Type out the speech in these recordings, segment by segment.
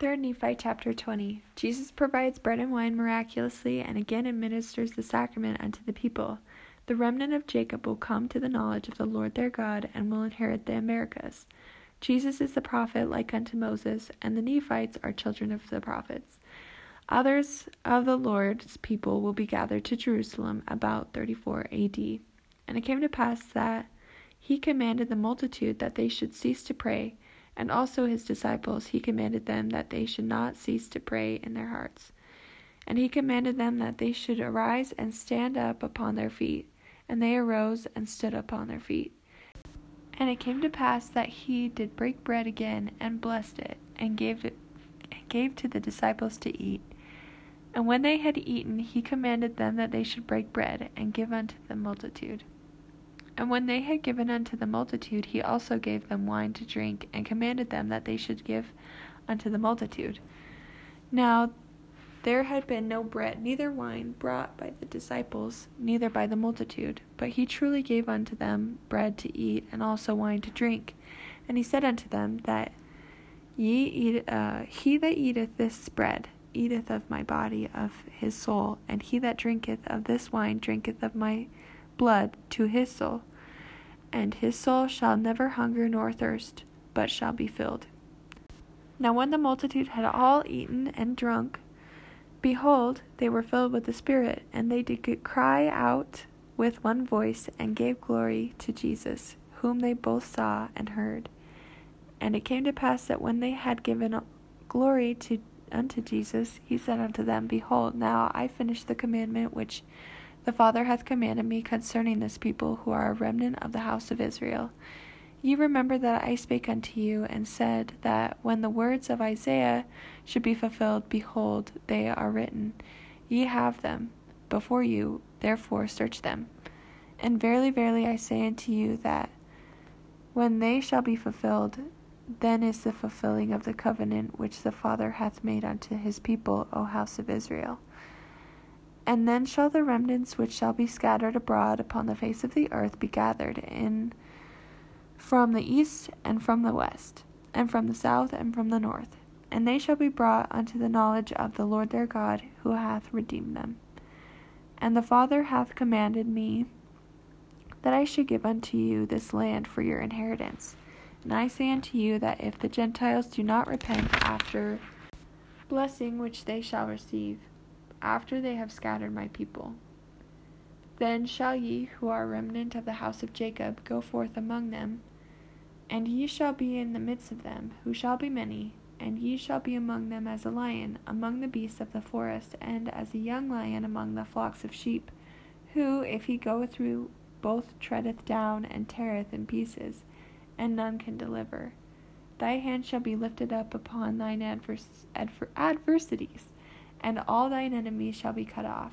3 Nephi chapter 20 Jesus provides bread and wine miraculously and again administers the sacrament unto the people. The remnant of Jacob will come to the knowledge of the Lord their God and will inherit the Americas. Jesus is the prophet like unto Moses, and the Nephites are children of the prophets. Others of the Lord's people will be gathered to Jerusalem about 34 AD. And it came to pass that he commanded the multitude that they should cease to pray and also his disciples, he commanded them that they should not cease to pray in their hearts. And he commanded them that they should arise and stand up upon their feet. And they arose and stood upon their feet. And it came to pass that he did break bread again, and blessed it, and gave it gave to the disciples to eat. And when they had eaten, he commanded them that they should break bread, and give unto the multitude. And when they had given unto the multitude, he also gave them wine to drink, and commanded them that they should give unto the multitude. Now there had been no bread, neither wine brought by the disciples, neither by the multitude, but he truly gave unto them bread to eat, and also wine to drink. And he said unto them that ye eat, uh, he that eateth this bread eateth of my body of his soul, and he that drinketh of this wine drinketh of my blood to his soul and his soul shall never hunger nor thirst, but shall be filled. Now, when the multitude had all eaten and drunk, behold, they were filled with the Spirit, and they did cry out with one voice, and gave glory to Jesus, whom they both saw and heard. And it came to pass that when they had given glory to unto Jesus, he said unto them, Behold, now I finish the commandment which the Father hath commanded me concerning this people who are a remnant of the house of Israel. Ye remember that I spake unto you, and said that when the words of Isaiah should be fulfilled, behold, they are written. Ye have them before you, therefore search them. And verily, verily, I say unto you that when they shall be fulfilled, then is the fulfilling of the covenant which the Father hath made unto his people, O house of Israel. And then shall the remnants which shall be scattered abroad upon the face of the earth be gathered in from the east and from the west, and from the south and from the north, and they shall be brought unto the knowledge of the Lord their God, who hath redeemed them. And the Father hath commanded me that I should give unto you this land for your inheritance. And I say unto you that if the Gentiles do not repent after blessing which they shall receive, after they have scattered my people. Then shall ye, who are remnant of the house of Jacob, go forth among them, and ye shall be in the midst of them, who shall be many, and ye shall be among them as a lion among the beasts of the forest, and as a young lion among the flocks of sheep, who, if he go through, both treadeth down and teareth in pieces, and none can deliver. Thy hand shall be lifted up upon thine advers- adver- adversities and all thine enemies shall be cut off.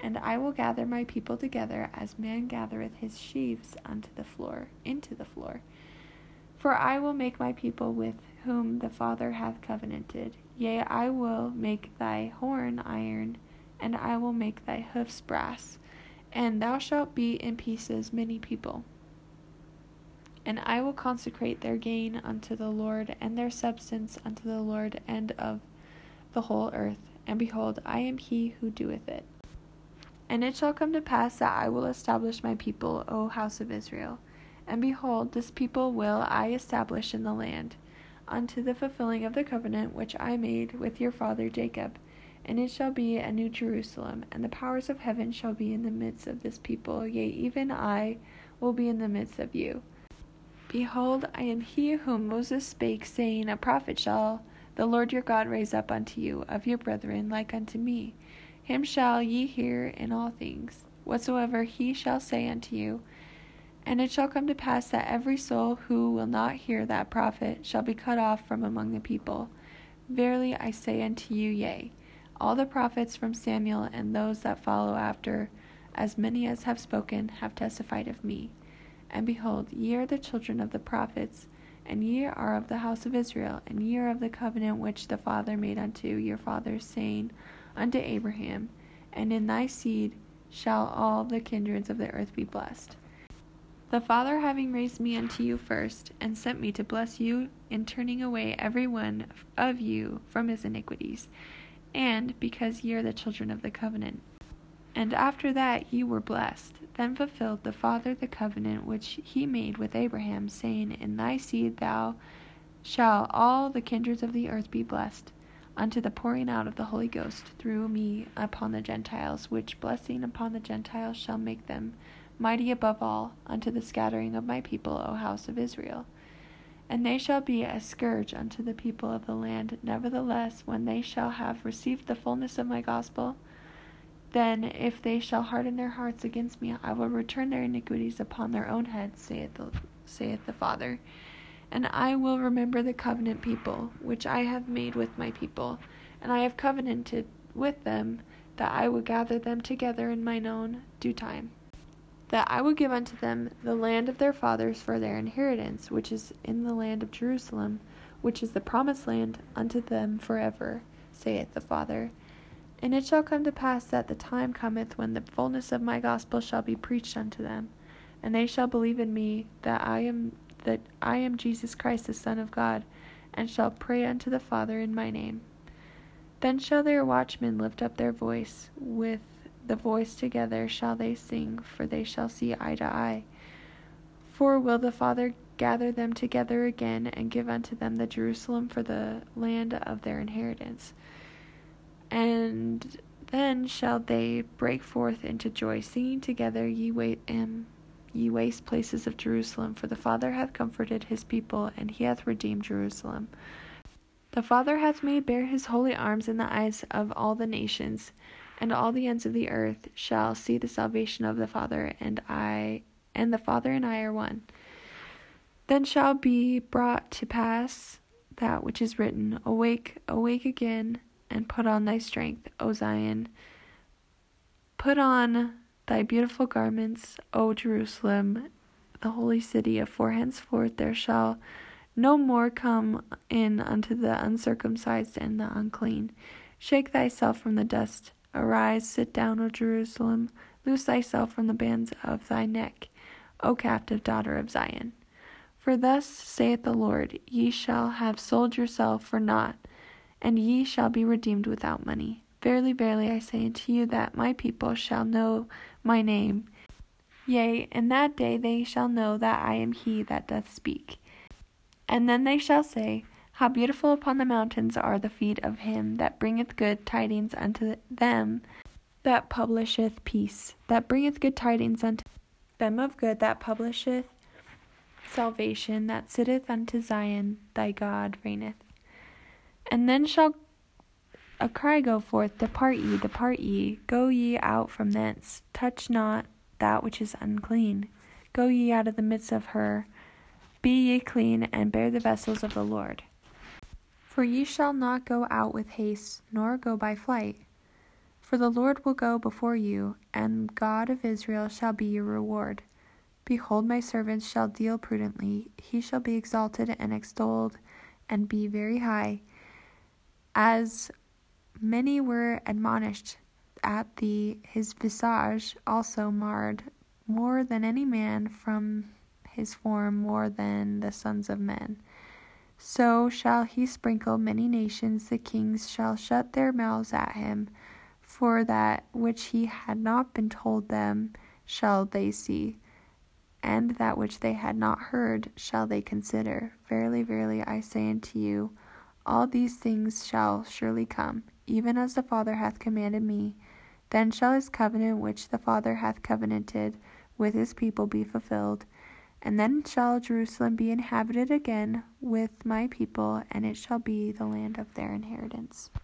And I will gather my people together as man gathereth his sheaves unto the floor, into the floor. For I will make my people with whom the Father hath covenanted. Yea, I will make thy horn iron, and I will make thy hoofs brass, and thou shalt be in pieces many people. And I will consecrate their gain unto the Lord, and their substance unto the Lord, and of the whole earth and behold, I am he who doeth it. And it shall come to pass that I will establish my people, O house of Israel. And behold, this people will I establish in the land, unto the fulfilling of the covenant which I made with your father Jacob. And it shall be a new Jerusalem, and the powers of heaven shall be in the midst of this people, yea, even I will be in the midst of you. Behold, I am he whom Moses spake, saying, A prophet shall the Lord your God raise up unto you of your brethren like unto me. Him shall ye hear in all things, whatsoever he shall say unto you. And it shall come to pass that every soul who will not hear that prophet shall be cut off from among the people. Verily I say unto you, yea, all the prophets from Samuel and those that follow after, as many as have spoken, have testified of me. And behold, ye are the children of the prophets and ye are of the house of Israel, and ye are of the covenant which the Father made unto your fathers, saying unto Abraham, And in thy seed shall all the kindreds of the earth be blessed. The Father having raised me unto you first, and sent me to bless you in turning away every one of you from his iniquities, and because ye are the children of the covenant. And after that ye were blessed. Then fulfilled the Father the covenant which he made with Abraham, saying, In thy seed thou shall all the kindreds of the earth be blessed, unto the pouring out of the Holy Ghost through me upon the Gentiles, which blessing upon the Gentiles shall make them mighty above all, unto the scattering of my people, O house of Israel. And they shall be a scourge unto the people of the land. Nevertheless, when they shall have received the fullness of my gospel, then if they shall harden their hearts against me, I will return their iniquities upon their own heads, saith the, saith the Father. And I will remember the covenant people, which I have made with my people, and I have covenanted with them, that I will gather them together in mine own due time that I will give unto them the land of their fathers for their inheritance, which is in the land of Jerusalem, which is the promised land unto them forever, saith the Father. And it shall come to pass that the time cometh when the fullness of my gospel shall be preached unto them, and they shall believe in me that I am that I am Jesus Christ the Son of God, and shall pray unto the Father in my name. Then shall their watchmen lift up their voice with the voice together shall they sing, for they shall see eye to eye. For will the Father gather them together again, and give unto them the Jerusalem for the land of their inheritance. And then shall they break forth into joy, singing together, Ye wait um, ye waste places of Jerusalem, for the Father hath comforted his people, and he hath redeemed Jerusalem. The Father hath made bare his holy arms in the eyes of all the nations and all the ends of the earth shall see the salvation of the Father, and I and the Father and I are one. Then shall be brought to pass that which is written Awake, awake again, and put on thy strength, O Zion. Put on thy beautiful garments, O Jerusalem, the holy city, for henceforth there shall no more come in unto the uncircumcised and the unclean. Shake thyself from the dust Arise, sit down, O Jerusalem, loose thyself from the bands of thy neck, O captive daughter of Zion. For thus saith the Lord Ye shall have sold yourself for naught, and ye shall be redeemed without money. Verily, verily, I say unto you that my people shall know my name. Yea, in that day they shall know that I am he that doth speak. And then they shall say, how beautiful upon the mountains are the feet of him that bringeth good tidings unto them that publisheth peace, that bringeth good tidings unto them of good, that publisheth salvation, that sitteth unto Zion, thy God reigneth. And then shall a cry go forth, Depart ye, depart ye, go ye out from thence, touch not that which is unclean. Go ye out of the midst of her, be ye clean, and bear the vessels of the Lord. For ye shall not go out with haste, nor go by flight. For the Lord will go before you, and God of Israel shall be your reward. Behold, my servant shall deal prudently, he shall be exalted and extolled, and be very high. As many were admonished at thee, his visage also marred more than any man from his form, more than the sons of men. So shall he sprinkle many nations, the kings shall shut their mouths at him, for that which he had not been told them shall they see, and that which they had not heard shall they consider. Verily, verily, I say unto you, all these things shall surely come, even as the Father hath commanded me. Then shall his covenant which the Father hath covenanted with his people be fulfilled. And then shall Jerusalem be inhabited again with my people, and it shall be the land of their inheritance.